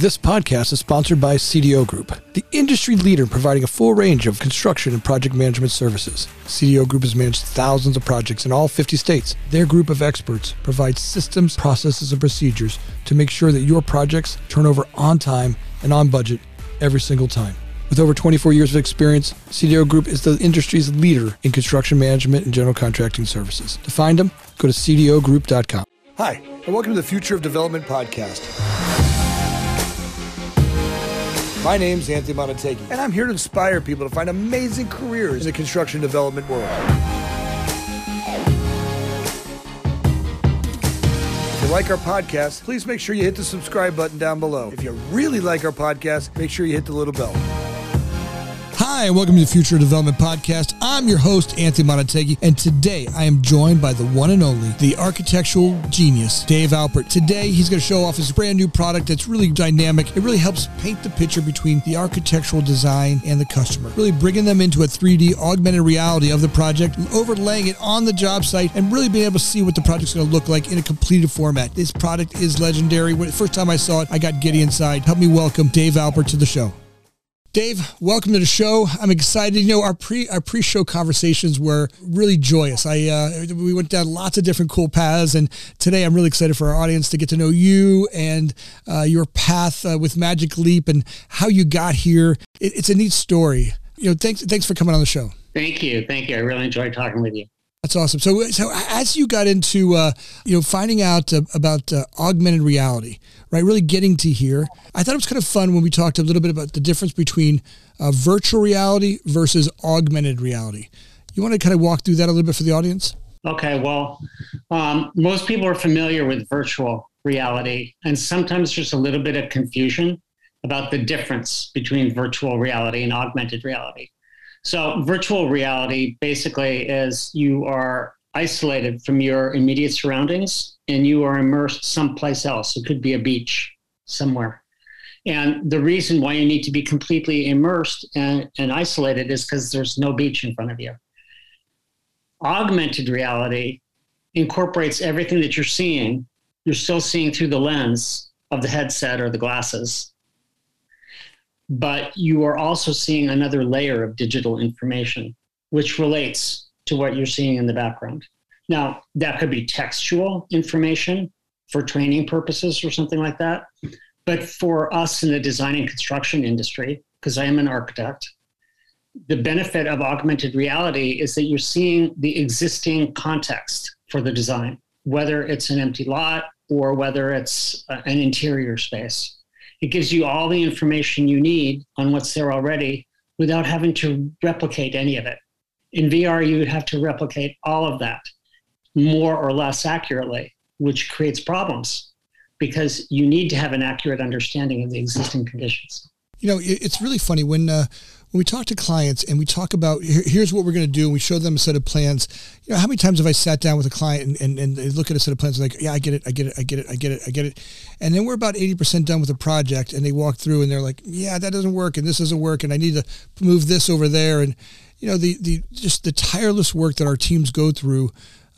This podcast is sponsored by CDO Group, the industry leader providing a full range of construction and project management services. CDO Group has managed thousands of projects in all 50 states. Their group of experts provides systems, processes, and procedures to make sure that your projects turn over on time and on budget every single time. With over 24 years of experience, CDO Group is the industry's leader in construction management and general contracting services. To find them, go to cdogroup.com. Hi, and welcome to the Future of Development podcast. My name's Anthony Montague, and I'm here to inspire people to find amazing careers in the construction development world. If you like our podcast, please make sure you hit the subscribe button down below. If you really like our podcast, make sure you hit the little bell. Hi, and welcome to the Future Development Podcast. I'm your host, Anthony Montague, and today I am joined by the one and only, the architectural genius, Dave Alpert. Today, he's going to show off his brand new product that's really dynamic. It really helps paint the picture between the architectural design and the customer, really bringing them into a 3D augmented reality of the project, overlaying it on the job site, and really being able to see what the project's going to look like in a completed format. This product is legendary. When first time I saw it, I got giddy inside. Help me welcome Dave Alpert to the show. Dave, welcome to the show. I'm excited. You know, our pre our pre-show conversations were really joyous. I uh, we went down lots of different cool paths, and today I'm really excited for our audience to get to know you and uh, your path uh, with Magic Leap and how you got here. It, it's a neat story. You know, thanks thanks for coming on the show. Thank you, thank you. I really enjoyed talking with you. That's awesome. So, so as you got into, uh, you know, finding out uh, about uh, augmented reality, right? Really getting to here, I thought it was kind of fun when we talked a little bit about the difference between uh, virtual reality versus augmented reality. You want to kind of walk through that a little bit for the audience? Okay. Well, um, most people are familiar with virtual reality, and sometimes there's a little bit of confusion about the difference between virtual reality and augmented reality. So, virtual reality basically is you are isolated from your immediate surroundings and you are immersed someplace else. It could be a beach somewhere. And the reason why you need to be completely immersed and, and isolated is because there's no beach in front of you. Augmented reality incorporates everything that you're seeing. You're still seeing through the lens of the headset or the glasses but you are also seeing another layer of digital information, which relates to what you're seeing in the background. Now, that could be textual information for training purposes or something like that. But for us in the design and construction industry, because I am an architect, the benefit of augmented reality is that you're seeing the existing context for the design, whether it's an empty lot or whether it's uh, an interior space. It gives you all the information you need on what's there already without having to replicate any of it. In VR, you would have to replicate all of that more or less accurately, which creates problems because you need to have an accurate understanding of the existing conditions. You know, it's really funny when uh, when we talk to clients and we talk about here's what we're going to do and we show them a set of plans. You know how many times have i sat down with a client and, and, and they look at a set of plans and like yeah i get it i get it i get it i get it i get it. And then we're about 80% done with the project and they walk through and they're like yeah that doesn't work and this doesn't work and i need to move this over there. And you know the the just the tireless work that our teams go through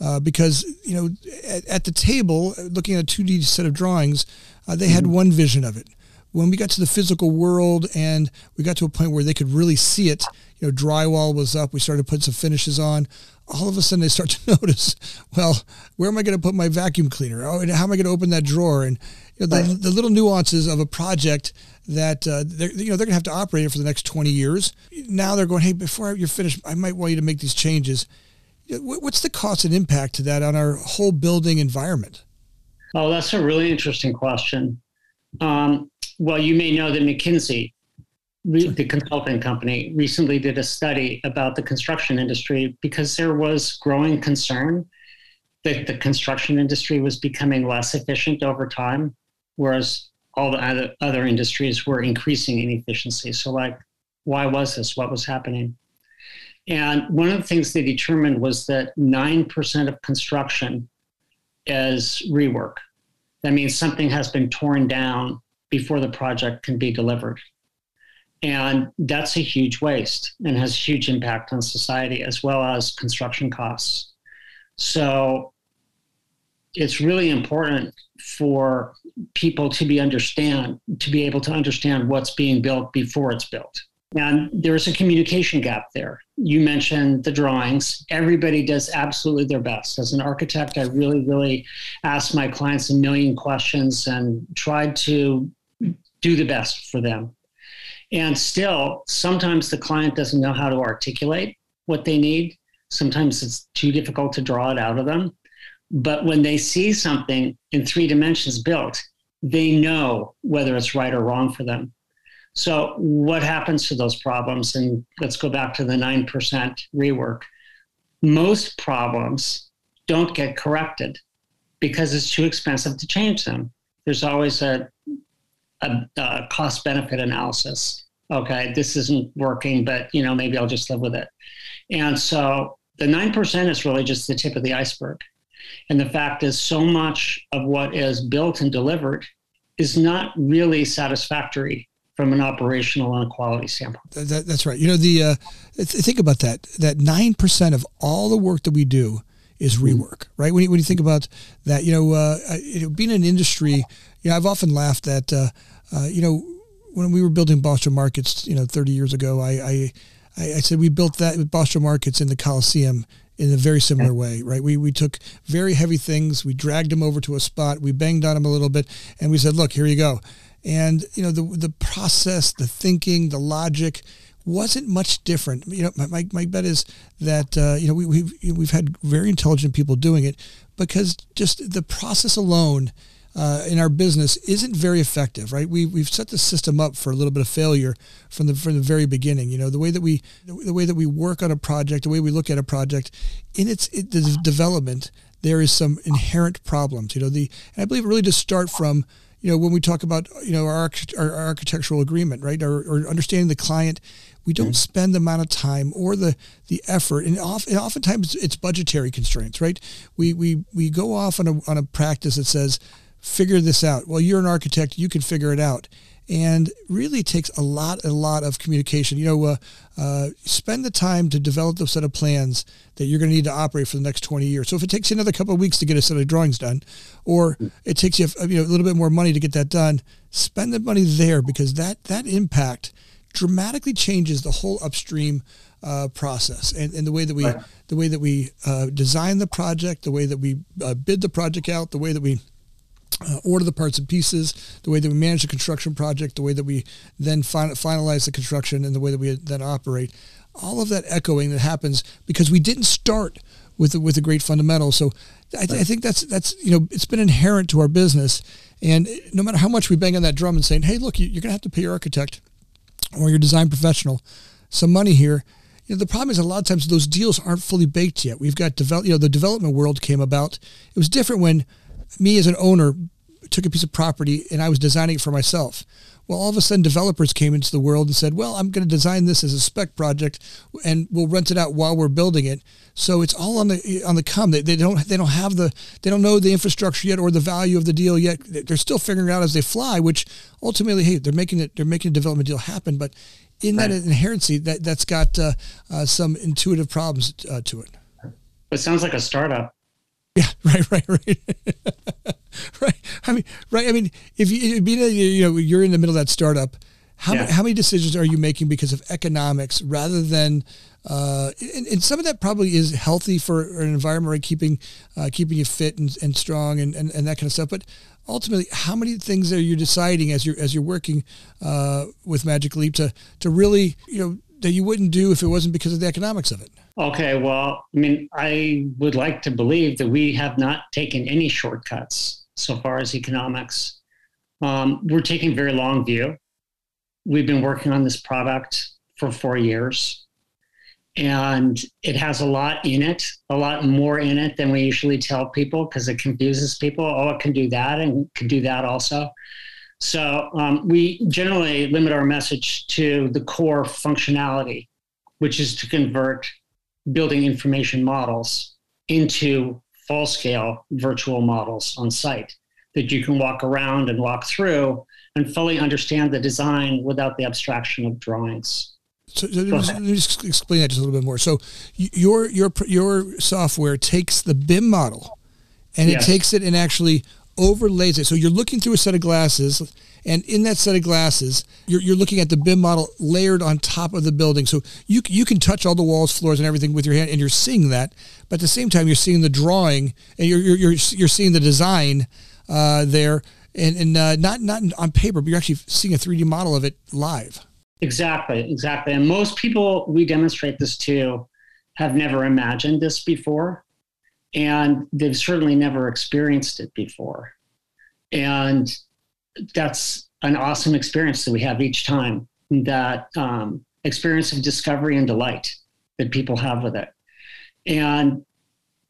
uh, because you know at, at, the table looking at a 2d set of drawings uh, they mm-hmm. had one vision of it when we got to the physical world and we got to a point where they could really see it, you know, drywall was up, we started putting some finishes on. All of a sudden, they start to notice, well, where am I going to put my vacuum cleaner? Oh, and how am I going to open that drawer? And you know, the, the little nuances of a project that uh, they're, you know they're going to have to operate it for the next 20 years. Now they're going, hey, before you're finished, I might want you to make these changes. What's the cost and impact to that on our whole building environment? Oh, that's a really interesting question. Um, well, you may know that McKinsey, the consulting company, recently did a study about the construction industry because there was growing concern that the construction industry was becoming less efficient over time, whereas all the other, other industries were increasing in efficiency. So, like, why was this? What was happening? And one of the things they determined was that 9% of construction is rework. That means something has been torn down before the project can be delivered. And that's a huge waste and has huge impact on society as well as construction costs. So it's really important for people to be understand to be able to understand what's being built before it's built. And there's a communication gap there. You mentioned the drawings. Everybody does absolutely their best. As an architect, I really, really ask my clients a million questions and try to do the best for them. And still, sometimes the client doesn't know how to articulate what they need. Sometimes it's too difficult to draw it out of them. But when they see something in three dimensions built, they know whether it's right or wrong for them. So, what happens to those problems? And let's go back to the 9% rework. Most problems don't get corrected because it's too expensive to change them. There's always a, a, a cost benefit analysis. Okay, this isn't working, but you know maybe I'll just live with it. And so the 9% is really just the tip of the iceberg. And the fact is, so much of what is built and delivered is not really satisfactory from an operational and a quality standpoint. That, that's right. You know, the uh, think about that. That nine percent of all the work that we do is mm-hmm. rework, right? When you, when you think about that, you know, uh, you know, being in an industry, you know, I've often laughed that, uh, uh, you know, when we were building Boston Markets, you know, 30 years ago, I, I, I said we built that Boston Markets in the Coliseum in a very similar way, right? We, we took very heavy things, we dragged them over to a spot, we banged on them a little bit, and we said, look, here you go. And, you know, the, the process, the thinking, the logic wasn't much different. You know, my, my bet is that, uh, you know, we, we've, we've had very intelligent people doing it because just the process alone uh, in our business isn't very effective, right? We we've set the system up for a little bit of failure from the from the very beginning. You know, the way that we the way that we work on a project, the way we look at a project, in its it, the development, there is some inherent problems. You know, the and I believe it really does start from you know when we talk about you know our, our, our architectural agreement, right, or, or understanding the client we don't mm-hmm. spend the amount of time or the the effort and, oft, and oftentimes it's budgetary constraints right we we we go off on a on a practice that says figure this out. Well, you're an architect, you can figure it out. And really takes a lot, a lot of communication. You know, uh, uh, spend the time to develop the set of plans that you're going to need to operate for the next 20 years. So if it takes you another couple of weeks to get a set of drawings done, or it takes you, you know, a little bit more money to get that done, spend the money there because that that impact dramatically changes the whole upstream uh, process and, and the way that we right. the way that we uh, design the project, the way that we uh, bid the project out, the way that we uh, order the parts and pieces, the way that we manage the construction project, the way that we then fin- finalize the construction, and the way that we then operate. All of that echoing that happens because we didn't start with the, with a great fundamental. So I, th- I, think that's that's you know it's been inherent to our business, and no matter how much we bang on that drum and saying, hey, look, you're going to have to pay your architect or your design professional some money here. You know, the problem is a lot of times those deals aren't fully baked yet. We've got develop, you know, the development world came about. It was different when me as an owner took a piece of property and I was designing it for myself. Well, all of a sudden, developers came into the world and said, "Well, I'm going to design this as a spec project, and we'll rent it out while we're building it." So it's all on the on the come. They, they don't they don't have the they don't know the infrastructure yet or the value of the deal yet. They're still figuring it out as they fly. Which ultimately, hey, they're making it they're making a development deal happen. But in right. that inherency, that that's got uh, uh, some intuitive problems uh, to it. It sounds like a startup. Yeah, right, right, right. right. I mean, right. I mean, if you being you know you're in the middle of that startup, how yeah. many, how many decisions are you making because of economics rather than uh, and, and, some of that probably is healthy for an environment, right? Keeping uh, keeping you fit and, and strong and, and, and that kind of stuff. But ultimately, how many things are you deciding as you're as you're working uh, with Magic Leap to to really you know that you wouldn't do if it wasn't because of the economics of it? Okay, well, I mean, I would like to believe that we have not taken any shortcuts so far as economics. Um, we're taking very long view. We've been working on this product for four years, and it has a lot in it, a lot more in it than we usually tell people because it confuses people. Oh, it can do that and can do that also. So um, we generally limit our message to the core functionality, which is to convert building information models into full scale virtual models on site that you can walk around and walk through and fully understand the design without the abstraction of drawings. So, so let, me just, explain that just a little bit more. So your your your software takes the BIM model and it takes it and actually overlays it. So you're looking through a set of glasses, and in that set of glasses, you're, you're looking at the BIM model layered on top of the building. So you you can touch all the walls, floors, and everything with your hand, and you're seeing that. But at the same time, you're seeing the drawing, and you're you're you're, you're seeing the design uh, there, and and uh, not not on paper, but you're actually seeing a 3D model of it live. Exactly, exactly. And most people we demonstrate this to have never imagined this before, and they've certainly never experienced it before. And that's an awesome experience that we have each time. That um, experience of discovery and delight that people have with it, and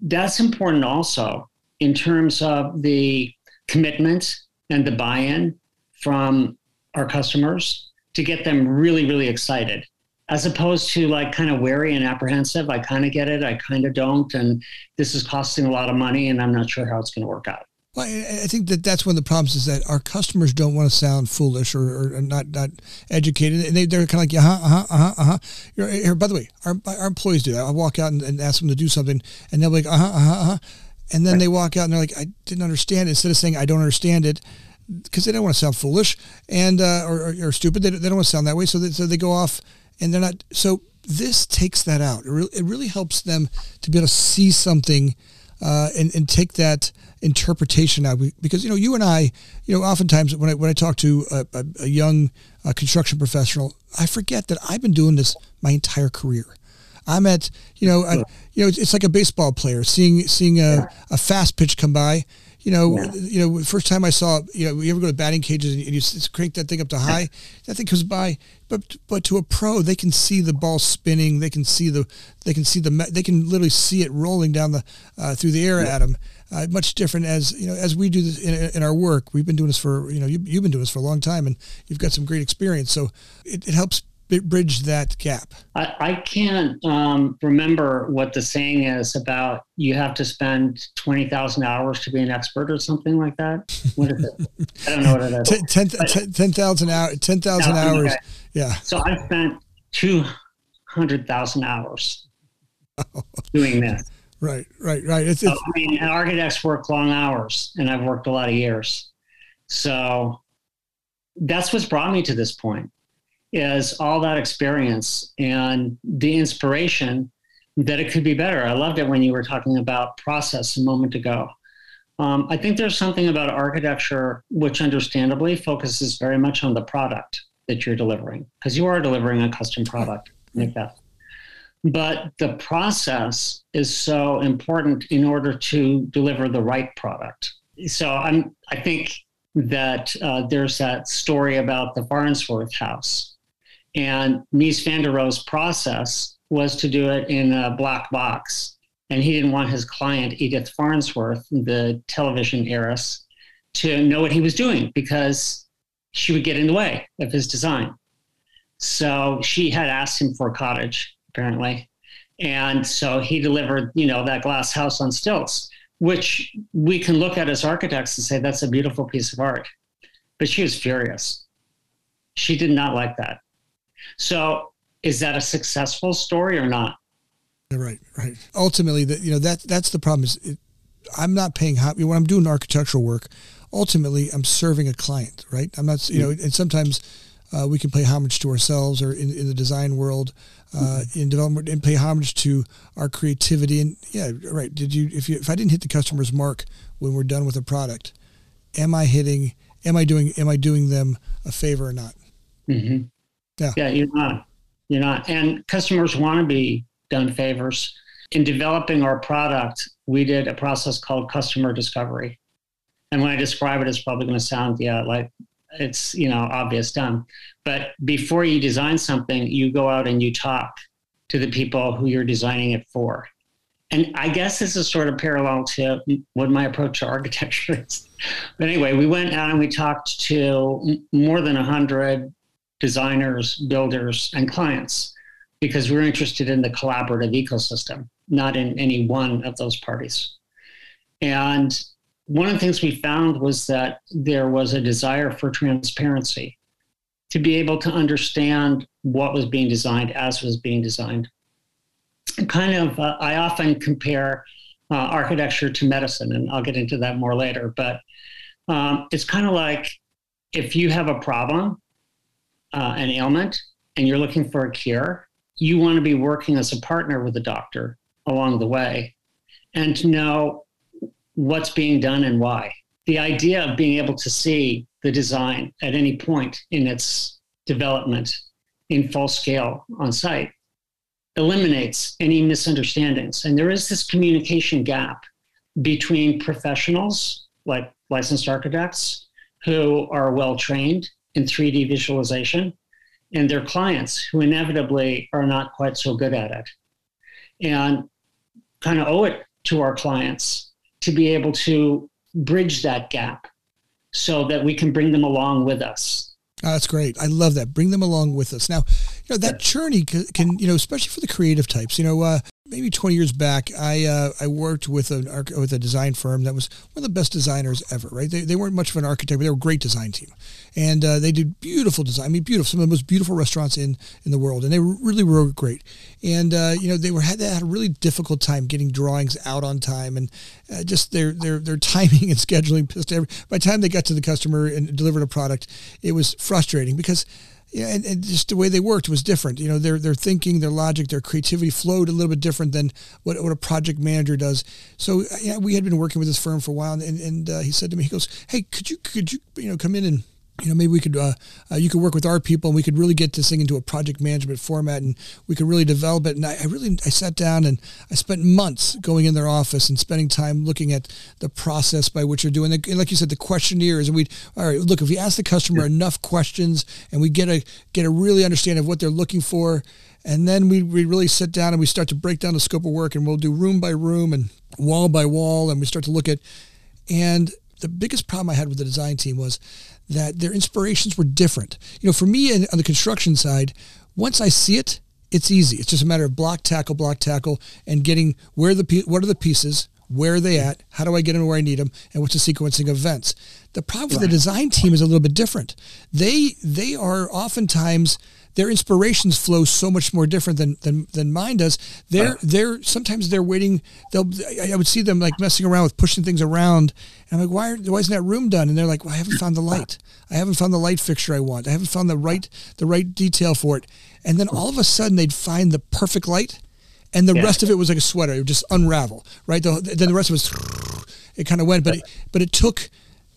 that's important also in terms of the commitment and the buy-in from our customers to get them really, really excited, as opposed to like kind of wary and apprehensive. I kind of get it, I kind of don't, and this is costing a lot of money, and I'm not sure how it's going to work out. Well, I think that that's one of the problems is that our customers don't want to sound foolish or, or not not educated, and they they're kind of like, yeah, uh huh, uh huh, uh huh. Here, by the way, our our employees do that. I walk out and, and ask them to do something, and they'll be like, uh huh, uh huh, uh huh, and then right. they walk out and they're like, I didn't understand it. Instead of saying I don't understand it, because they don't want to sound foolish and uh, or, or, or, stupid. They, they don't want to sound that way, so they, so they go off and they're not. So this takes that out. It really, it really helps them to be able to see something uh, and and take that interpretation out because you know you and I you know oftentimes when I when I talk to a, a, a young uh, construction professional I forget that I've been doing this my entire career. I'm at you know I, you know it's like a baseball player seeing seeing a, a fast pitch come by you know, yeah. you know, first time I saw, you know, you ever go to batting cages and you crank that thing up to high, that thing comes by. But but to a pro, they can see the ball spinning. They can see the they can see the they can literally see it rolling down the uh, through the air yeah. at them. Uh, much different as you know as we do this in, in, our work. We've been doing this for you know you, you've been doing this for a long time, and you've got some great experience. So it, it helps bridge that gap? I, I can't um, remember what the saying is about you have to spend 20,000 hours to be an expert or something like that. What is it? I don't know what it is. 10,000 10, 10, hours, 10,000 hours. Okay. Yeah. So I spent 200,000 hours doing this. Right, right, right. It's, it's, I mean, architects work long hours, and I've worked a lot of years. So that's what's brought me to this point is all that experience and the inspiration that it could be better. I loved it when you were talking about process a moment ago. Um, I think there's something about architecture which understandably focuses very much on the product that you're delivering because you are delivering a custom product like that. But the process is so important in order to deliver the right product. So I'm, I think that uh, there's that story about the Farnsworth house and Mies van der Rohe's process was to do it in a black box. And he didn't want his client, Edith Farnsworth, the television heiress, to know what he was doing because she would get in the way of his design. So she had asked him for a cottage, apparently. And so he delivered, you know, that glass house on stilts, which we can look at as architects and say that's a beautiful piece of art. But she was furious. She did not like that. So is that a successful story or not? Right, right. Ultimately, that you know that that's the problem. Is it, I'm not paying when I'm doing architectural work. Ultimately, I'm serving a client, right? I'm not, you know, and sometimes uh, we can pay homage to ourselves or in, in the design world, uh, mm-hmm. in development, and pay homage to our creativity. And yeah, right. Did you if you if I didn't hit the customer's mark when we're done with a product, am I hitting? Am I doing? Am I doing them a favor or not? Mm-hmm. Yeah. Yeah, you're not. You're not. And customers want to be done favors. In developing our product, we did a process called customer discovery. And when I describe it, it's probably going to sound, yeah, like it's, you know, obvious dumb. But before you design something, you go out and you talk to the people who you're designing it for. And I guess this is sort of parallel to what my approach to architecture is. But anyway, we went out and we talked to more than 100 designers, builders, and clients because we're interested in the collaborative ecosystem, not in any one of those parties. And one of the things we found was that there was a desire for transparency to be able to understand what was being designed as was being designed. Kind of, uh, I often compare uh, architecture to medicine, and I'll get into that more later. But um, it's kind of like if you have a problem, uh, an ailment, and you're looking for a cure, you want to be working as a partner with a doctor along the way and to know what's being done and why. The idea of being able to see the design at any point in its development in full scale on site eliminates any misunderstandings. And there is this communication gap between professionals like licensed architects who are well trained in 3D visualization and their clients who inevitably are not quite so good at it. And kind of owe it to our clients to be able to bridge that gap so that we can bring them along with us. Oh, that's great. I love that. Bring them along with us. Now, you know, that journey can, can, you know, especially for the creative types, you know, uh, maybe 20 years back, I uh, I worked with an with a design firm that was one of the best designers ever. Right? They, they weren't much of an architect, but they were a great design team, and uh, they did beautiful design. I mean, beautiful. Some of the most beautiful restaurants in in the world, and they really were great. And uh, you know, they were had they had a really difficult time getting drawings out on time, and uh, just their their their timing and scheduling. By the time they got to the customer and delivered a product, it was frustrating because yeah, and, and, just the way they worked was different. You know, their their thinking, their logic, their creativity flowed a little bit different than what, what a project manager does. So yeah, we had been working with this firm for a while, and, and uh, he said to me, he goes, "Hey, could you could you you know come in and you know, maybe we could, uh, uh, you could work with our people and we could really get this thing into a project management format and we could really develop it. And I, I, really, I sat down and I spent months going in their office and spending time looking at the process by which they're doing it. And like you said, the questionnaires and we, all right, look, if we ask the customer enough questions and we get a, get a really understanding of what they're looking for, and then we, we really sit down and we start to break down the scope of work and we'll do room by room and wall by wall. And we start to look at, and the biggest problem I had with the design team was that their inspirations were different. You know, for me on the construction side, once I see it, it's easy. It's just a matter of block, tackle, block, tackle, and getting where the what are the pieces, where are they at, how do I get them where I need them, and what's the sequencing of events. The problem right. with the design team is a little bit different. They they are oftentimes their inspirations flow so much more different than than, than mine does. They're they're sometimes they're waiting. They'll I would see them like messing around with pushing things around, and I'm like, why why isn't that room done? And they're like, well, I haven't found the light. I haven't found the light fixture I want. I haven't found the right the right detail for it. And then all of a sudden they'd find the perfect light, and the yeah. rest of it was like a sweater. It would just unravel. Right. The, then the rest of it was it kind of went, but it, but it took.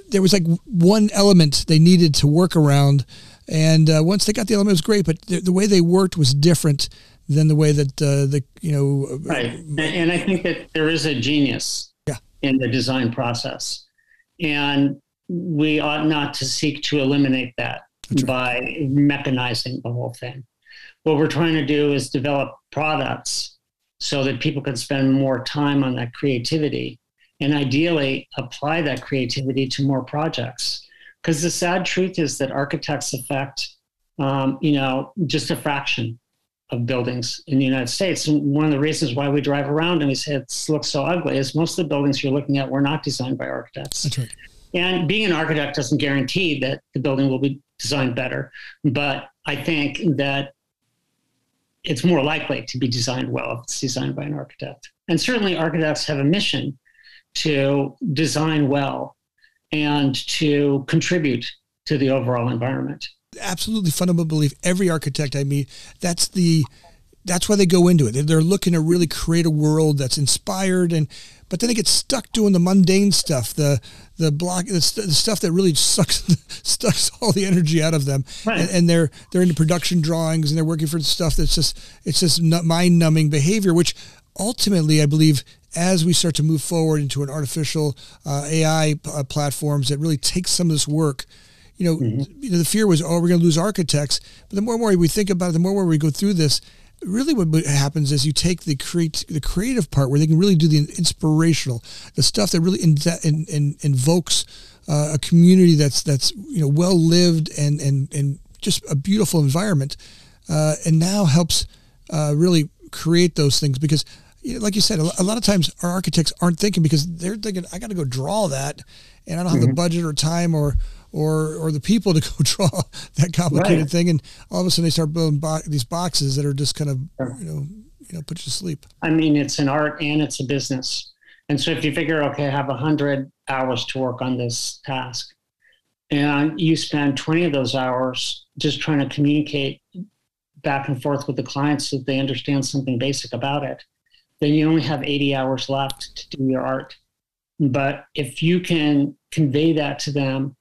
There was like one element they needed to work around and uh, once they got the element, it was great. But the, the, way they worked was different than the way that uh, the you know. Uh, right, and I think that there is a genius yeah. in the design process, and we ought not to seek to eliminate that right. by mechanizing the whole thing. What we're trying to do is develop products so that people can spend more time on that creativity and ideally apply that creativity to more projects because the sad truth is that architects affect, um, you know, just a fraction of buildings in the United States. And one of the reasons why we drive around and we say it looks so ugly is most of the buildings you're looking at were not designed by architects. That's right. And being an architect doesn't guarantee that the building will be designed better. But I think that it's more likely to be designed well if it's designed by an architect. And certainly architects have a mission to design well and to contribute to the overall environment. Absolutely fundamental belief. Every architect I meet, that's the that's why they go into it. They're looking to really create a world that's inspired and but then they get stuck doing the mundane stuff, the the block, the, st- the stuff that really sucks sucks all the energy out of them. Right. And, and, they're they're into production drawings and they're working for stuff that's just it's just mind numbing behavior, which ultimately I believe as we start to move forward into an artificial uh, AI uh, platforms that really takes some of this work, you know, mm-hmm. you know, the fear was, oh, we're going to lose architects. But the more and more we think about it, the more and more we go through this, really what happens is you take the create the creative part where they can really do the inspirational, the stuff that really in, in, in, invokes uh, a community that's that's you know well lived and and and just a beautiful environment, uh, and now helps uh, really create those things because like you said, a lot of times our architects aren't thinking because they're thinking, I got to go draw that, and I don't have mm-hmm. the budget or time or or or the people to go draw that complicated right. thing, and all of a sudden they start building bo- these boxes that are just kind of you know you know put you to sleep. I mean, it's an art and it's a business, And so if you figure, okay, I have 100 hours to work on this task, and you spend 20 of those hours just trying to communicate back and forth with the clients so that they understand something basic about it, then you only have 80 hours left to do your art. But if you can convey that to them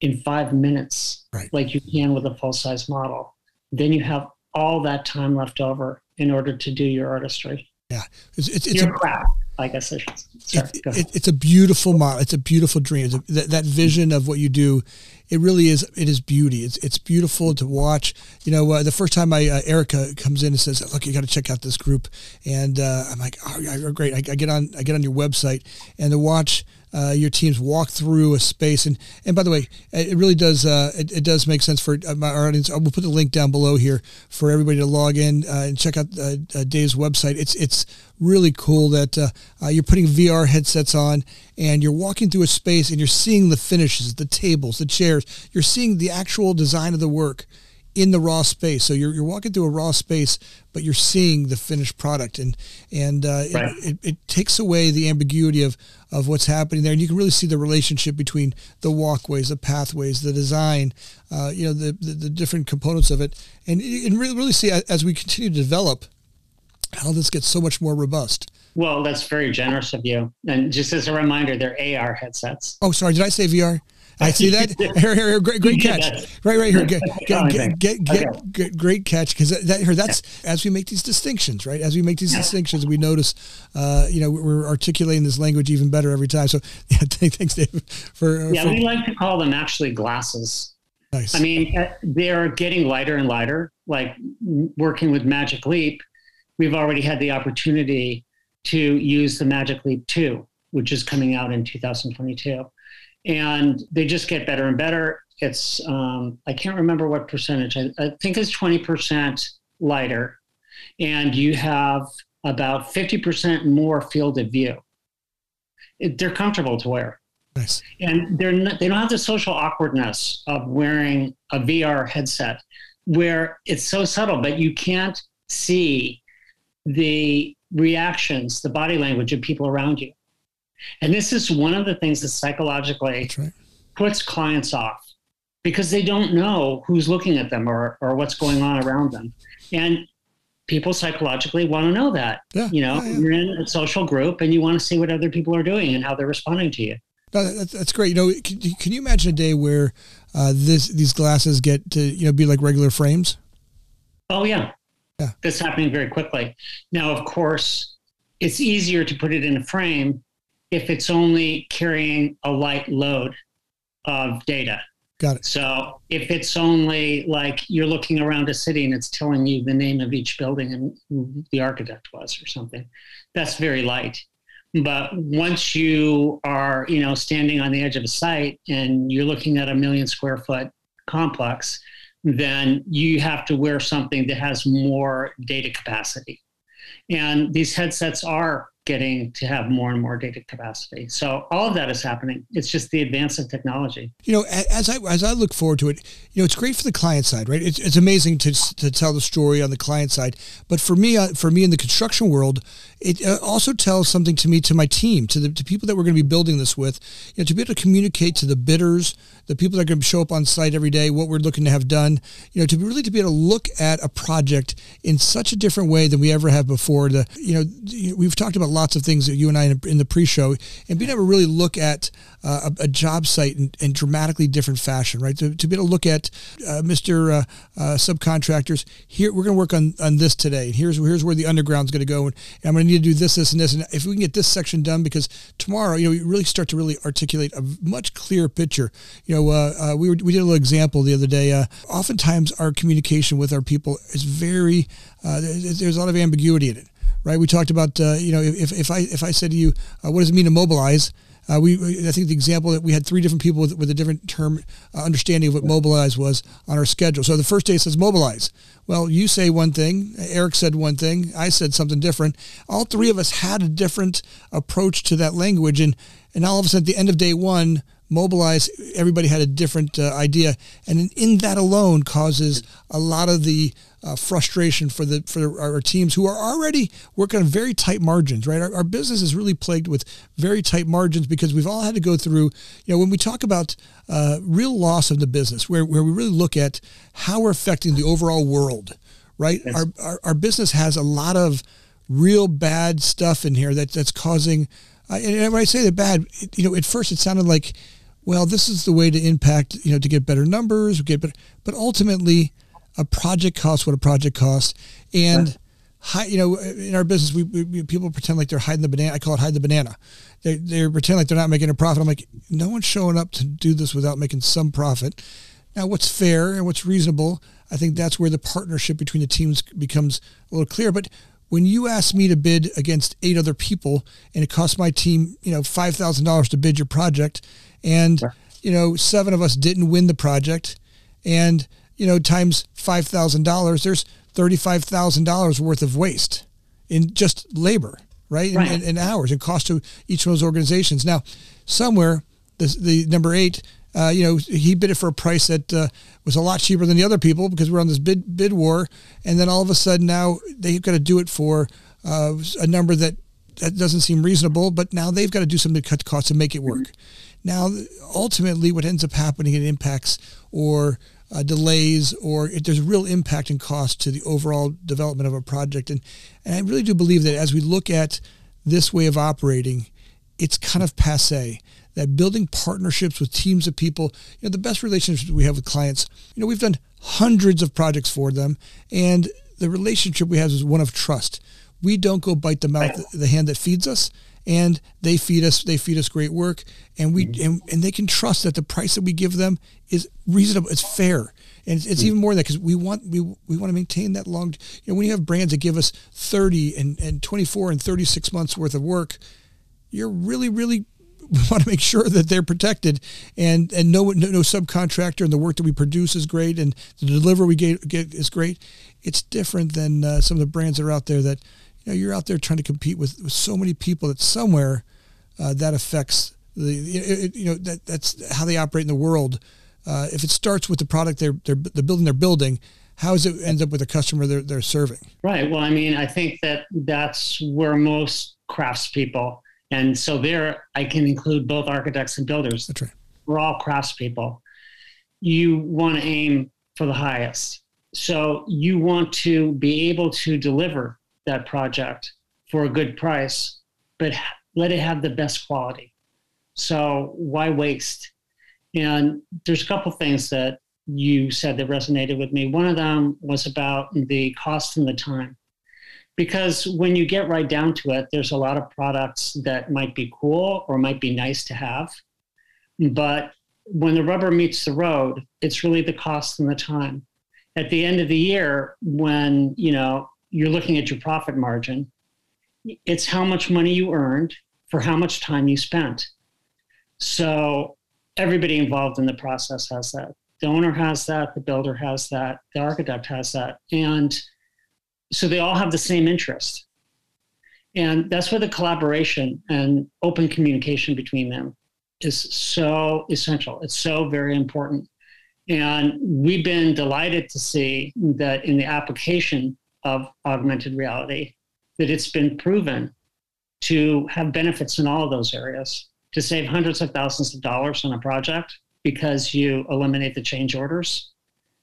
in five minutes, right. like you can with a full size model, then you have all that time left over in order to do your artistry. Yeah, it's, it's, it's your a, craft. I guess I should. Sorry, it, it, it's a beautiful model. It's a beautiful dream. A, that, that vision of what you do, it really is. It is beauty. It's it's beautiful to watch. You know, uh, the first time I uh, Erica comes in and says, "Look, you got to check out this group," and uh, I'm like, "Oh, great!" I, I, get on. I get on your website and to watch uh, your teams walk through a space. And and by the way, it really does uh, it, it, does make sense for uh, my audience. I will put the link down below here for everybody to log in uh, and check out uh, uh, Dave's website. It's it's really cool that you're putting VR headsets on and you're walking through a space and you're seeing the finishes, the tables, the chairs. You're seeing the actual design of the work in the raw space. So you're, you're walking through a raw space, but you're seeing the finished product, and and uh, right. it, it, it, takes away the ambiguity of of what's happening there, and you can really see the relationship between the walkways, the pathways, the design, uh, you know, the, the, the different components of it, and and really really see as we continue to develop how this gets so much more robust. Well, that's very generous of you. And just as a reminder, they're AR headsets. Oh, sorry, did I say VR? I see that. Here, here, here, great, great catch. Right, right here. Get, get, get, get, get, great catch because that, here, that's as we make these distinctions, right? As we make these distinctions, we notice, uh, you know, we're articulating this language even better every time. So, yeah, thanks, Dave. For uh, yeah, for, we like to call them actually glasses. Nice. I mean, uh, they're getting lighter and lighter. Like working with Magic Leap, we've already had the opportunity to use the Magic Leap 2, which is coming out in 2022 and they just get better and better. It's um, I can't remember what percentage. I, I think it's twenty percent lighter, and you have about fifty percent more field of view. It, they're comfortable to wear. Nice. And they're not, they don't have the social awkwardness of wearing a VR headset, where it's so subtle, but you can't see the reactions, the body language of people around you. And this is one of the things that psychologically right. puts clients off because they don't know who's looking at them or, or what's going on around them. And people psychologically want to know that. Yeah, you know, yeah, yeah. you're in a social group and you want to see what other people are doing and how they're responding to you. No, that's, that's great. You know, can, can you imagine a day where uh, this these glasses get to you know be like regular frames? Oh yeah, yeah. That's happening very quickly. Now, of course, it's easier to put it in a frame if it's only carrying a light load of data. Got it. So if it's only like you're looking around a city and it's telling you the name of each building and who the architect was or something, that's very light. But once you are, you know, standing on the edge of a site and you're looking at a million square foot complex, then you have to wear something that has more data capacity. And these headsets are getting to have more and more data capacity. So all of that is happening. It's just the advance of technology. You know, as I as I look forward to it, you know, it's great for the client side, right? It's, it's amazing to, to tell the story on the client side, but for me, uh, for me in the construction world, it uh, also tells something to me, to my team, to the to people that we're going to be building this with, you know, to be able to communicate to the bidders, the people that are going to show up on site every day, what we're looking to have done, you know, to be really to be able to look at a project in such a different way than we ever have before. The, you know, we've talked about lots of things that you and I in the pre-show, and being able to really look at uh, a, a, job site in, in, dramatically different fashion, right? To, to be able to look at uh, Mr. Uh, uh, subcontractors. Here, we're going to work on, on this today. Here's here's where the underground's going to go, and, and I'm going to need to do this, this, and this. And if we can get this section done, because tomorrow, you know, we really start to really articulate a much clearer picture. You know, uh, we were, we did a little example the other day. oftentimes, our communication with our people is very there's a lot of ambiguity in it right? We talked about, uh, you know, if, if I if I said to you, uh, what does it mean to mobilize? Uh, we, I think the example that we had three different people with, with a different term uh, understanding of what mobilize was on our schedule. So the first day says mobilize. Well, you say one thing, Eric said one thing, I said something different. All three of us had a different approach to that language, and and all of a sudden at the end of day one, mobilize. Everybody had a different uh, idea, and in, in, that alone causes a lot of the uh, frustration for the for our teams who are already working on very tight margins. Right, our, our, business is really plagued with very tight margins because we've all had to go through. You know, when we talk about uh, real loss of the business, where where we really look at how we're affecting the overall world. Right, yes. our, our our business has a lot of real bad stuff in here that that's causing. Uh, and when I say the bad, it, you know, at first it sounded like, well, this is the way to impact, you know, to get better numbers, get better, but ultimately, a project costs what a project costs, and Hi, you know, in our business, we, we, people pretend like they're hiding the banana. I call it hide the banana. They they pretend like they're not making a profit. I'm like, no one's showing up to do this without making some profit. Now, what's fair and what's reasonable? I think that's where the partnership between the teams becomes a little clear. But when you ask me to bid against eight other people and it costs my team, you know, $5,000 to bid your project and, sure. you know, seven of us didn't win the project and, you know, times $5,000, there's $35,000 worth of waste in just labor, right? right. And, and, hours and cost to each of those organizations. Now, somewhere the, the number eight uh, you know, he bid it for a price that uh, was a lot cheaper than the other people because we're on this bid bid war. And then all of a sudden now they've got to do it for uh, a number that that doesn't seem reasonable. But now they've got to do something to cut costs and make it work. Mm-hmm. Now, ultimately, what ends up happening it impacts or uh, delays or if there's real impact and cost to the overall development of a project. And and I really do believe that as we look at this way of operating, it's kind of passe that building partnerships with teams of people, you know, the best relationships we have with clients, you know, we've done hundreds of projects for them and the relationship we have is one of trust. We don't go bite the mouth, the hand that feeds us and they feed us, they feed us great work and we, mm-hmm. and, and they can trust that the price that we give them is reasonable. It's fair. And it's, it's mm-hmm. even more than that because we want, we, we want to maintain that long, you know, when you have brands that give us 30 and, and 24 and 36 months worth of work, you're really, really we want to make sure that they're protected and and no, no, no subcontractor and the work that we produce is great and the delivery we get, get is great. It's different than uh, some of the brands that are out there that you know you're out there trying to compete with, with so many people that somewhere uh, that affects the it, you know that that's how they operate in the world. Uh, if it starts with the product they're, they're the building they're building, how does it end up with the customer they're, they're serving? Right. Well, I mean, I think that that's where most craftspeople and so there, I can include both architects and builders. That's right. We're all craftspeople. You want to aim for the highest. So you want to be able to deliver that project for a good price, but let it have the best quality. So why waste? And there's a couple things that you said that resonated with me. One of them was about the cost and the time because when you get right down to it, there's a lot of products that might be cool or might be nice to have. But when the rubber meets the road, it's really the cost and the time. At the end of the year, when you know you're looking at your profit margin, it's how much money you earned for how much time you spent. So everybody involved in the process has that. The owner has that, the builder has that, the architect has that. And so they all have the same interest. And that's where the collaboration and open communication between them is so essential. It's so very important. And we've been delighted to see that in the application of augmented reality, that it's been proven to have benefits in all of those areas, to save hundreds of thousands of dollars on a project because you eliminate the change orders.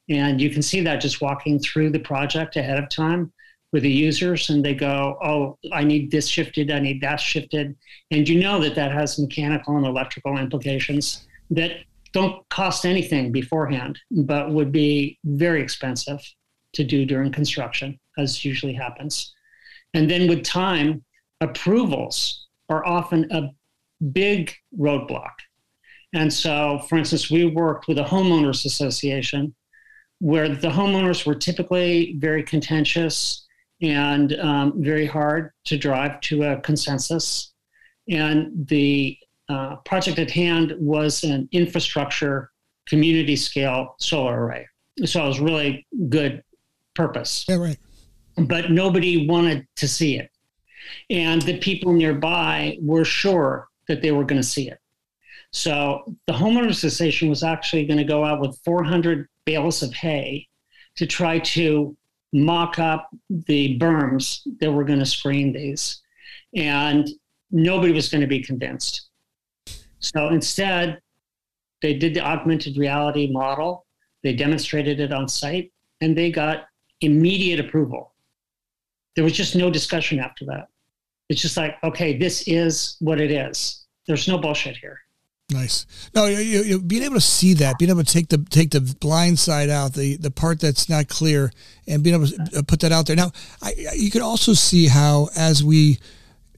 And you can see that just walking through the project ahead of time with the users and they go, oh, I need this shifted, I need that shifted. And you know that that has mechanical and electrical implications that don't cost anything beforehand, but would be very expensive to do during construction, as usually happens. And then with time, approvals are often a big roadblock. And so, for instance, we worked with a homeowners association where the homeowners were typically very contentious and um, very hard to drive to a consensus. And the uh, project at hand was an infrastructure community scale solar array. So it was really good purpose. Yeah, right. But nobody wanted to see it. And the people nearby were sure that they were going to see it. So the homeowners association was actually going to go out with 400 bales of hay to try to mock up the berms that were going to screen these. And nobody was going to be convinced. So instead, they did the augmented reality model, they demonstrated it on site, and they got immediate approval. There was just no discussion after that. It's just like, okay, this is what it is. There's no bullshit here. Nice. No, you, you, being able to see that, being able to take the take the blind side out, the the part that's not clear, and being able to uh, put that out there. Now, I, you can also see how as we,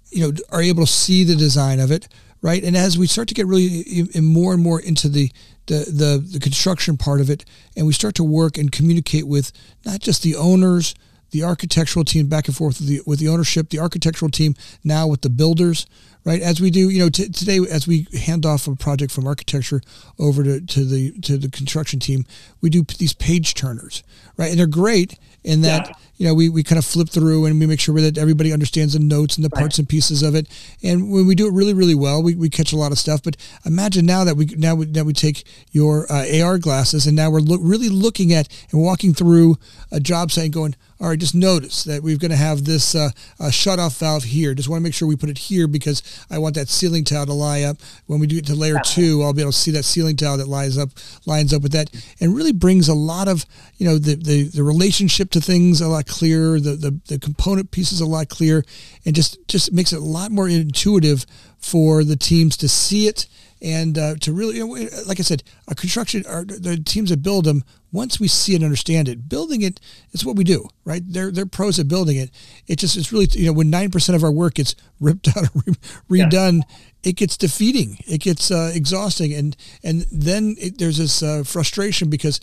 you know, are able to see the design of it, right, and as we start to get really in more and more into the the, the the construction part of it, and we start to work and communicate with not just the owners, the architectural team back and forth with the, with the ownership, the architectural team now with the builders, right? As we do, you know, t- today as we hand off a project from architecture over to, to the to the construction team, we do these page turners, right? And they're great in that yeah. you know we, we kind of flip through and we make sure that everybody understands the notes and the parts right. and pieces of it. And when we do it really really well, we, we catch a lot of stuff. But imagine now that we now we, now we take your uh, AR glasses and now we're lo- really looking at and walking through a job site going all right, just notice that we're going to have this uh, uh, shut-off valve here. Just want to make sure we put it here because I want that ceiling tile to lie up. When we do it to layer two, I'll be able to see that ceiling tile that lies up, lines up with that, and really brings a lot of, you know, the the, the relationship to things a lot clearer, the, the the component pieces a lot clearer, and just just makes it a lot more intuitive for the teams to see it and uh, to really, you know, like I said, a construction, our, the teams that build them, once we see and understand it, building it is what we do, right? They're they're pros at building it. It just it's really you know when nine percent of our work gets ripped out or redone, yeah. it gets defeating, it gets uh, exhausting, and and then it, there's this uh, frustration because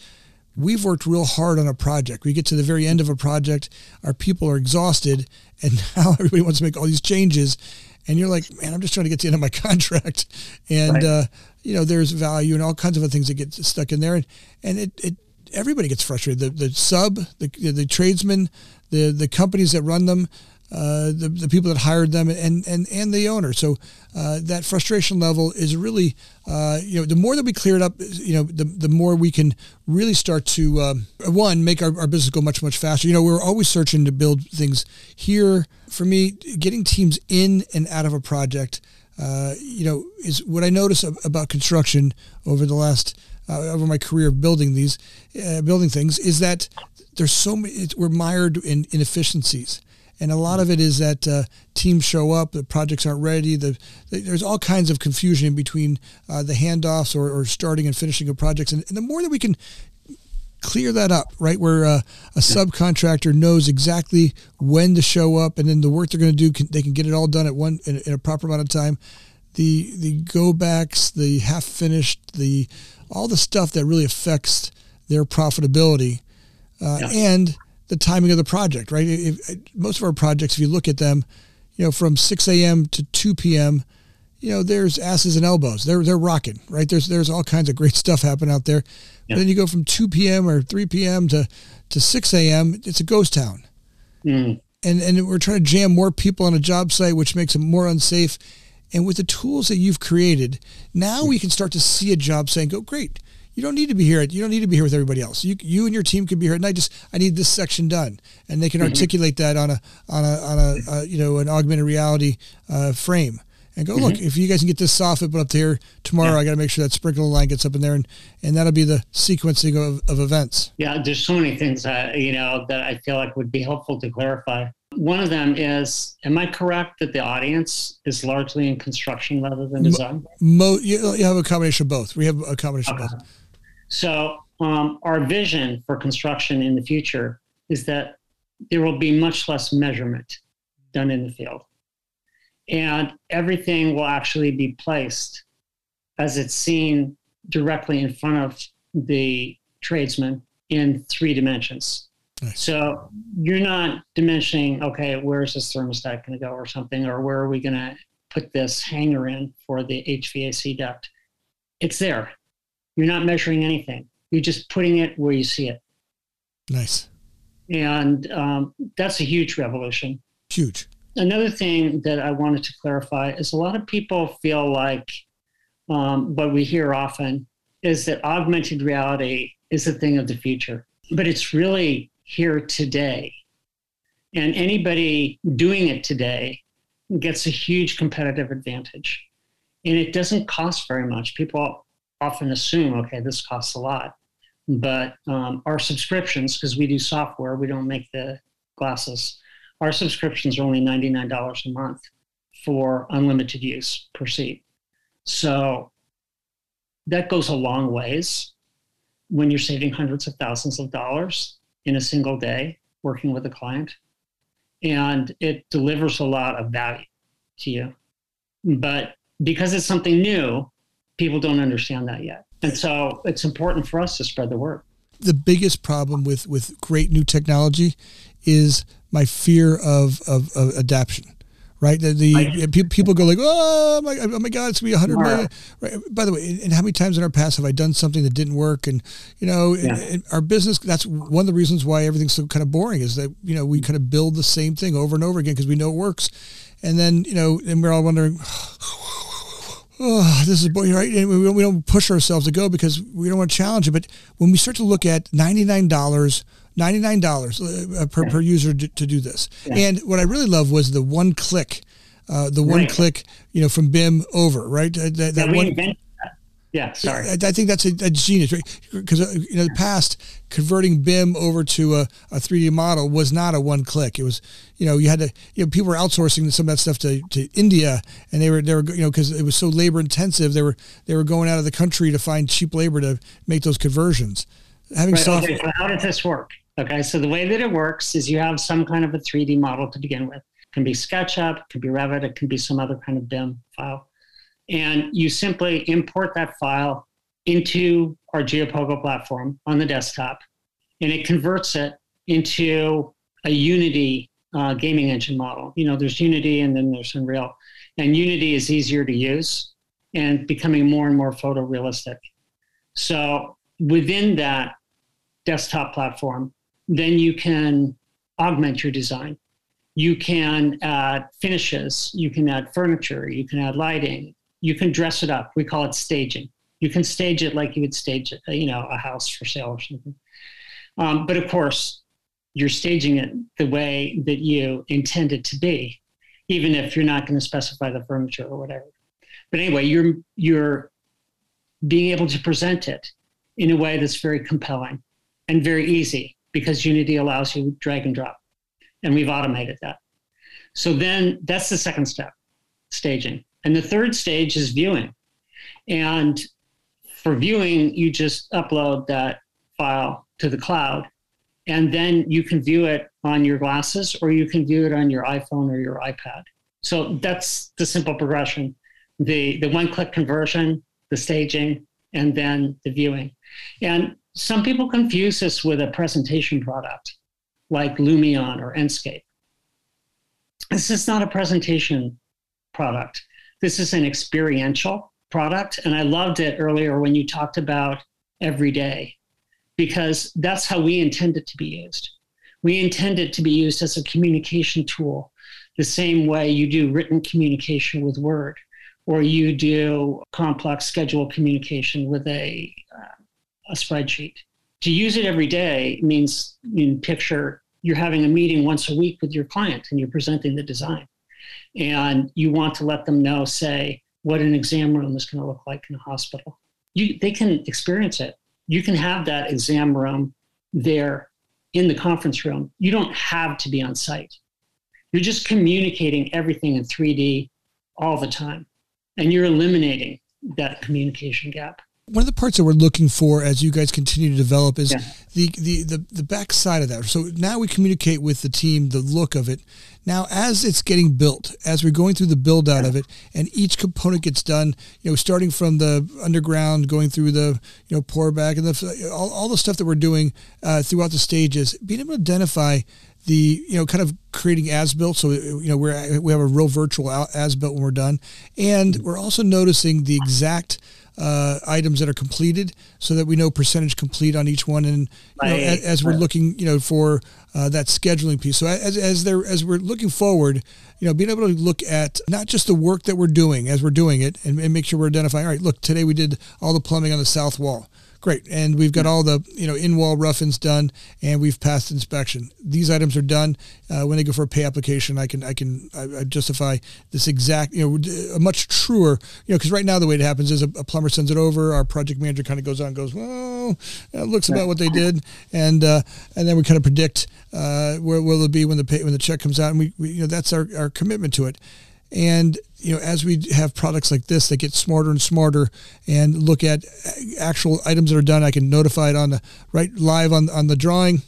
we've worked real hard on a project. We get to the very end of a project, our people are exhausted, and now everybody wants to make all these changes, and you're like, man, I'm just trying to get to the end of my contract, and right. uh, you know, there's value and all kinds of other things that get stuck in there, and and it, it everybody gets frustrated. The the sub, the the tradesmen, the the companies that run them, uh, the, the people that hired them and, and, and the owner. So uh, that frustration level is really, uh, you know, the more that we clear it up, you know, the, the more we can really start to, um, one, make our, our business go much, much faster. You know, we're always searching to build things here. For me, getting teams in and out of a project, uh, you know, is what I notice about construction over the last, uh, over my career of building these, building things is that there's so many, we're mired in inefficiencies and a lot of it is that uh, teams show up, the projects aren't ready. The, the there's all kinds of confusion between uh, the handoffs or, or, starting and finishing of projects, and, and, the more that we can clear that up, right, where uh, a subcontractor knows exactly when to show up, and then the work they're going to do, can, they can get it all done at one in, in a proper amount of time. The the go backs, the half finished, the all the stuff that really affects their profitability, uh, yeah. and the timing of the project, right? If, if, most of our projects, if you look at them, you know, from 6 a.m. to 2 p.m., you know, there's asses and elbows. They're they're rocking, right? There's there's all kinds of great stuff happening out there. Yeah. But then you go from 2 p.m. or 3 p.m. to to 6 a.m. It's a ghost town. Mm. And and we're trying to jam more people on a job site, which makes it more unsafe. And with the tools that you've created, now we can start to see a job saying, go, great you don't need to be here. You don't need to be here with everybody else. You, you and your team could be here. And I just, I need this section done. And they can mm-hmm. articulate that on a, on a, on a, uh, you know, an augmented reality uh, frame and go, mm-hmm. look, if you guys can get this soffit put up there tomorrow, yeah. I got to make sure that sprinkler line gets up in there and, and that'll be the sequencing of, of events. Yeah. There's so many things that, you know, that I feel like would be helpful to clarify. One of them is, am I correct that the audience is largely in construction rather than design? Mo, you, you have a combination of both. We have a combination okay. of both. So, um, our vision for construction in the future is that there will be much less measurement done in the field. And everything will actually be placed as it's seen directly in front of the tradesman in three dimensions. Nice. So you're not dimensioning, okay, where's this thermostat going to go or something, or where are we going to put this hanger in for the HVAC duct? It's there. You're not measuring anything. You're just putting it where you see it. Nice. And um, that's a huge revolution. Huge. Another thing that I wanted to clarify is a lot of people feel like um, what we hear often is that augmented reality is a thing of the future, but it's really here today. And anybody doing it today gets a huge competitive advantage. And it doesn't cost very much. People often assume, okay, this costs a lot. But um, our subscriptions, because we do software, we don't make the glasses, our subscriptions are only $99 a month for unlimited use per seat. So that goes a long ways when you're saving hundreds of thousands of dollars in a single day working with a client. And it delivers a lot of value to you. But because it's something new, people don't understand that yet. And so it's important for us to spread the word. The biggest problem with, with great new technology is my fear of, of, of adaptation right? The, the people go like, oh my, oh my God, it's gonna be a hundred million. Right. By the way, and how many times in our past have I done something that didn't work? And you know, yeah. our business. That's one of the reasons why everything's so kind of boring is that you know we kind of build the same thing over and over again because we know it works, and then you know, and we're all wondering. Oh, this is boring, right? And we, we don't push ourselves to go because we don't want to challenge it. But when we start to look at ninety nine dollars $99 uh, per, yeah. per user to, to, do this. Yeah. And what I really love was the one click, uh, the one right. click, you know, from BIM over, right? Uh, that, that one, yeah, sorry. I, I, think that's a, a genius, right? Because uh, you know, the past converting BIM over to a, a 3D model was not a one click. It was, you know, you had to, you know, people were outsourcing some of that stuff to, to India, and they were they were you know because it was so labor intensive, they were they were going out of the country to find cheap labor to make those conversions. Having right, software. Okay, so how does this work? Okay, so the way that it works is you have some kind of a 3D model to begin with. It can be SketchUp, it can be Revit, it can be some other kind of BIM file. And you simply import that file into our Geopogo platform on the desktop, and it converts it into a Unity uh, gaming engine model. You know, there's Unity and then there's Unreal. And Unity is easier to use and becoming more and more photorealistic. So within that desktop platform, then you can augment your design. You can add finishes, you can add furniture, you can add lighting, you can dress it up. We call it staging. You can stage it like you would stage, you know, a house for sale or something. Um, but of course, you're staging it the way that you intend it to be, even if you're not going to specify the furniture or whatever. But anyway, you're you're being able to present it in a way that's very compelling and very easy because Unity allows you drag and drop. And we've automated that. So then that's the second step, staging. And the third stage is viewing. And for viewing, you just upload that file to the cloud. And then you can view it on your glasses or you can view it on your iPhone or your iPad. So that's the simple progression the, the one click conversion, the staging, and then the viewing. And some people confuse this with a presentation product like Lumion or Enscape. This is not a presentation product. This is an experiential product. And I loved it earlier when you talked about every day, because that's how we intend it to be used. We intend it to be used as a communication tool, the same way you do written communication with Word, or you do complex schedule communication with a uh, a spreadsheet. To use it every day means in picture you're having a meeting once a week with your client and you're presenting the design. And you want to let them know, say, what an exam room is going to look like in a hospital. You, they can experience it. You can have that exam room there in the conference room. You don't have to be on site. You're just communicating everything in 3D all the time. And you're eliminating that communication gap one of the parts that we're looking for as you guys continue to develop is yeah. the, the, the, the back side of that. So now we communicate with the team, the look of it. Now, as it's getting built, as we're going through the build out yeah. of it, and each component gets done, you know, starting from the underground, going through the, you know, pour back and the, all, all the stuff that we're doing uh, throughout the stages, being able to identify the you know kind of creating as built so you know we're we have a real virtual as built when we're done and we're also noticing the exact uh, items that are completed so that we know percentage complete on each one and you know, as, as, we're looking you know for uh, that scheduling piece. So as, as there as we're looking forward you know being able to look at not just the work that we're doing as we're doing it and, and make sure we're identifying all right look today we did all the plumbing on the south wall Great. And we've got all the, you know, in-wall rough-ins done and we've passed inspection. These items are done. Uh, when they go for a pay application, I can, I can I, I justify this exact, you know, a much truer, you know, because right now the way it happens is a, a, plumber sends it over. Our project manager kind of goes on and goes, well, it looks about what they did. And, uh, and then we kind of predict uh, where will it be when the pay, when the check comes out. And we, we you know, that's our, our commitment to it. And you know, as we have products like this that get smarter and smarter, and look at actual items that are done, I can notify it on the right live on on the drawing,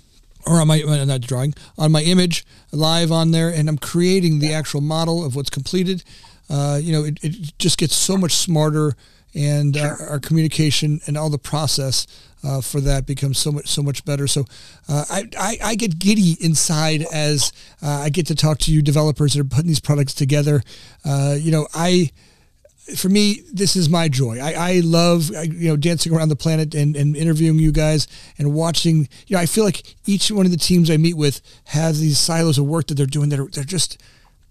or on my not drawing on my image live on there, and I'm creating the actual model of what's completed. Uh, you know, it, it just gets so much smarter, and uh, our communication and all the process uh, for that becomes so much so much better. So uh, I, I, I get giddy inside as uh, I get to talk to you developers that are putting these products together. Uh, you know, I for me, this is my joy. I, I love, you know, dancing around the planet and, and interviewing you guys and watching, you know, I feel like each one of the teams I meet with has these silos of work that they're doing that are, they're just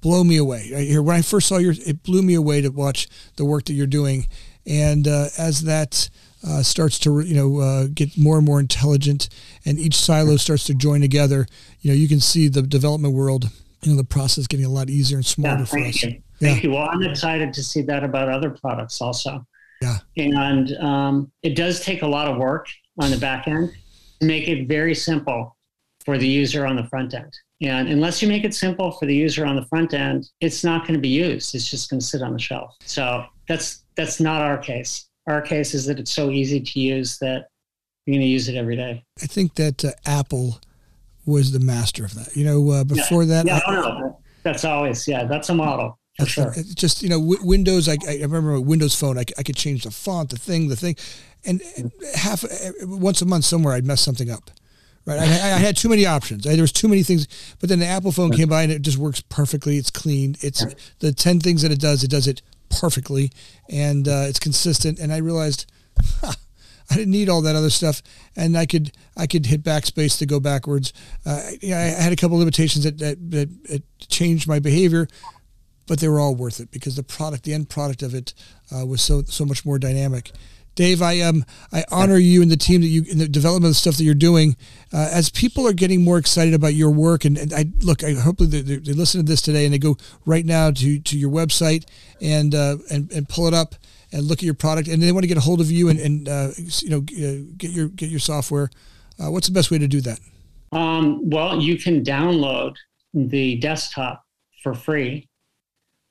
blow me away. Right here, when I first saw yours, it blew me away to watch the work that you're doing. And uh, as that, uh, starts to you know uh, get more and more intelligent, and each silo starts to join together. You know, you can see the development world. You know, the process getting a lot easier and smarter yeah, for us. You. Thank yeah. you. Well, I'm excited to see that about other products also. Yeah. And um, it does take a lot of work on the back end to make it very simple for the user on the front end. And unless you make it simple for the user on the front end, it's not going to be used. It's just going to sit on the shelf. So that's that's not our case our case is that it's so easy to use that you're going to use it every day. I think that uh, Apple was the master of that. You know, uh, before yeah. that, yeah, I, no, that's always yeah, that's a model. For sure. Just you know, w- Windows. I, I remember Windows Phone. I, I could change the font, the thing, the thing, and half once a month somewhere I'd mess something up. Right, I, I had too many options. I, there was too many things, but then the Apple phone came by and it just works perfectly. It's clean. It's the ten things that it does. It does it perfectly and uh, it's consistent. And I realized huh, I didn't need all that other stuff, and I could I could hit backspace to go backwards. Uh, I had a couple limitations that, that, that, that changed my behavior, but they were all worth it because the product, the end product of it, uh, was so so much more dynamic. Dave, I um I honor you and the team that you in the development of the stuff that you're doing. Uh, as people are getting more excited about your work, and, and I look, I hopefully they, they, listen to this today and they go right now to to your website and uh, and and pull it up and look at your product, and they want to get a hold of you and and uh, you know get your get your software. Uh, what's the best way to do that? Um, well, you can download the desktop for free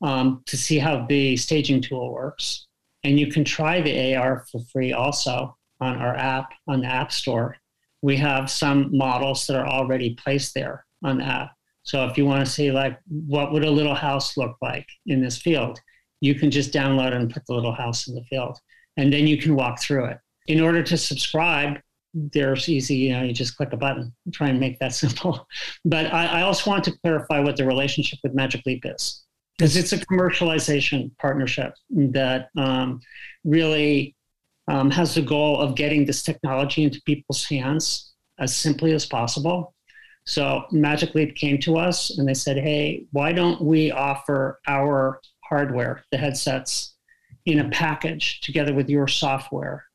um, to see how the staging tool works. And you can try the AR for free also on our app on the App Store. We have some models that are already placed there on the app. So if you want to see like what would a little house look like in this field, you can just download and put the little house in the field. And then you can walk through it. In order to subscribe, there's easy, you know, you just click a button, try and make that simple. But I, I also want to clarify what the relationship with Magic Leap is because it's a commercialization partnership that um, really um, has the goal of getting this technology into people's hands as simply as possible. So Magic Leap came to us and they said, hey, why don't we offer our hardware, the headsets, in a package together with your software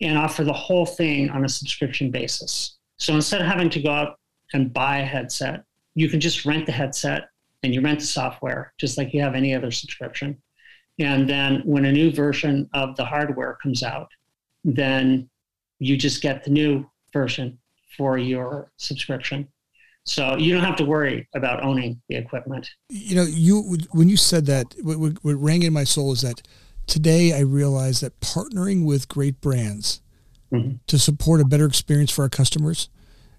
and offer the whole thing on a subscription basis? So instead of having to go out and buy a headset, you can just rent the headset and you rent the software just like you have any other subscription. And then when a new version of the hardware comes out, then you just get the new version for your subscription. So you don't have to worry about owning the equipment. You know, you when you said that, what, what rang in my soul is that today I realize that partnering with great brands mm-hmm. to support a better experience for our customers.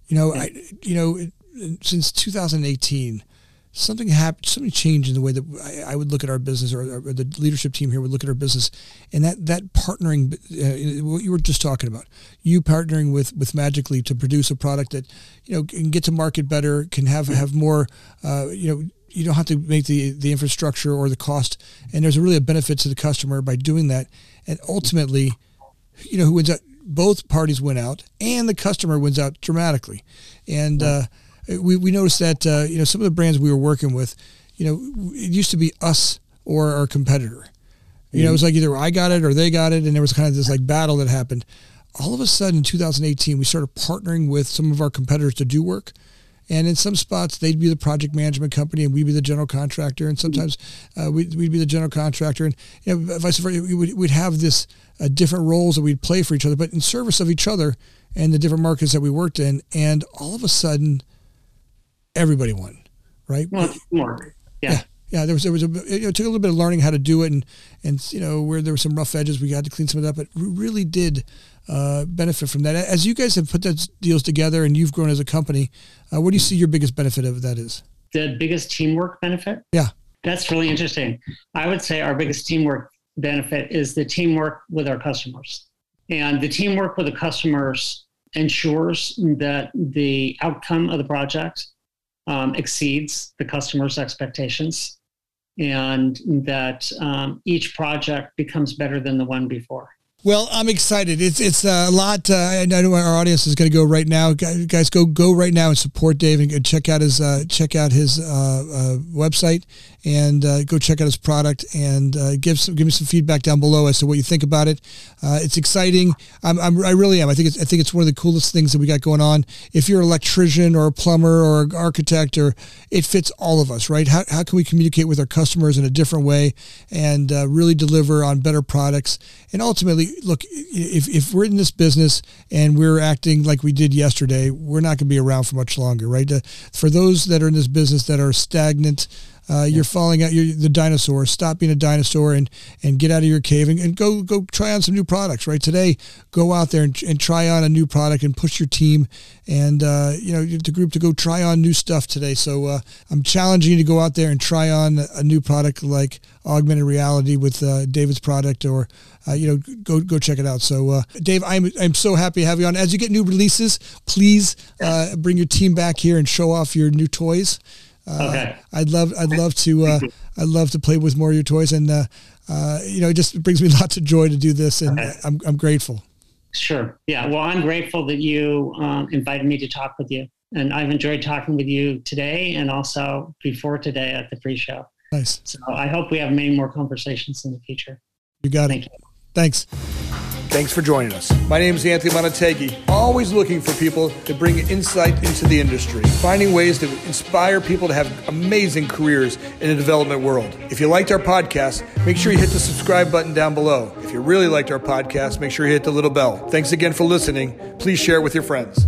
You know, yeah. I you know since 2018, something happened, something changed in the way that I, I would look at our business, or, or, the leadership team here would look at our business, and that that partnering, uh, what you were just talking about, you partnering with with Magic Leap to produce a product that you know can get to market better, can have have more, uh, you know. You don't have to make the, the infrastructure or the cost, and there's really a benefit to the customer by doing that. And ultimately, you know, who wins out? Both parties win out, and the customer wins out dramatically. And uh, we, we noticed that uh, you know some of the brands we were working with, you know, it used to be us or our competitor. You know, it was like either I got it or they got it, and there was kind of this like battle that happened. All of a sudden, in 2018, we started partnering with some of our competitors to do work. And in some spots, they'd be the project management company, and we'd be the general contractor. And sometimes uh, we'd, we'd, be the general contractor, and you know, vice versa. We would, we'd have this uh, different roles that we'd play for each other, but in service of each other and the different markets that we worked in. And all of a sudden, everybody won, right? Well, more. Yeah. yeah. yeah. there was there was a it took a little bit of learning how to do it, and and you know where there were some rough edges, we had to clean some of that, but we really did uh, benefit from that. As you guys have put those deals together and you've grown as a company, uh, what do you see your biggest benefit of that is? The biggest teamwork benefit. Yeah, that's really interesting. I would say our biggest teamwork benefit is the teamwork with our customers, and the teamwork with the customers ensures that the outcome of the project um, exceeds the customer's expectations and that um, each project becomes better than the one before. Well, I'm excited. It's it's a lot. Uh, I know our audience is going to go right now. Guys, go go right now and support Dave and check out his uh, check out his uh, uh website and uh, go check out his product and uh, give some give me some feedback down below as to what you think about it. it's exciting. I'm, I'm, i really am. I think it's I think it's one of the coolest things that we got going on. If you're an electrician or a plumber or an architect, or it fits all of us, right? How how can we communicate with our customers in a different way and really deliver on better products and ultimately look, if, if we're in this business and we're acting like we did yesterday, we're not going to be around for much longer, right? Uh, for those that are in this business that are stagnant, uh, you're falling out. You're the dinosaur. Stop being a dinosaur and and get out of your cave and, and go go try on some new products. Right today, go out there and, and try on a new product and push your team and uh, you know the group to go try on new stuff today. So uh, I'm challenging you to go out there and try on a new product like augmented reality with uh, David's product or uh, you know, go go check it out. So, uh, Dave, I'm I'm so happy to have you on. As you get new releases, please uh, bring your team back here and show off your new toys. Uh, okay. I'd love I'd love to uh, I'd love to play with more of your toys, and uh, you know, it just brings me lots of joy to do this, and okay. I'm I'm grateful. Sure. Yeah. Well, I'm grateful that you um, invited me to talk with you, and I've enjoyed talking with you today, and also before today at the pre-show. Nice. So I hope we have many more conversations in the future. You got Thank it. You. Thanks. Thanks for joining us. My name is Anthony Montague, always looking for people to bring insight into the industry, finding ways to inspire people to have amazing careers in the development world. If you liked our podcast, make sure you hit the subscribe button down below. If you really liked our podcast, make sure you hit the little bell. Thanks again for listening. Please share it with your friends.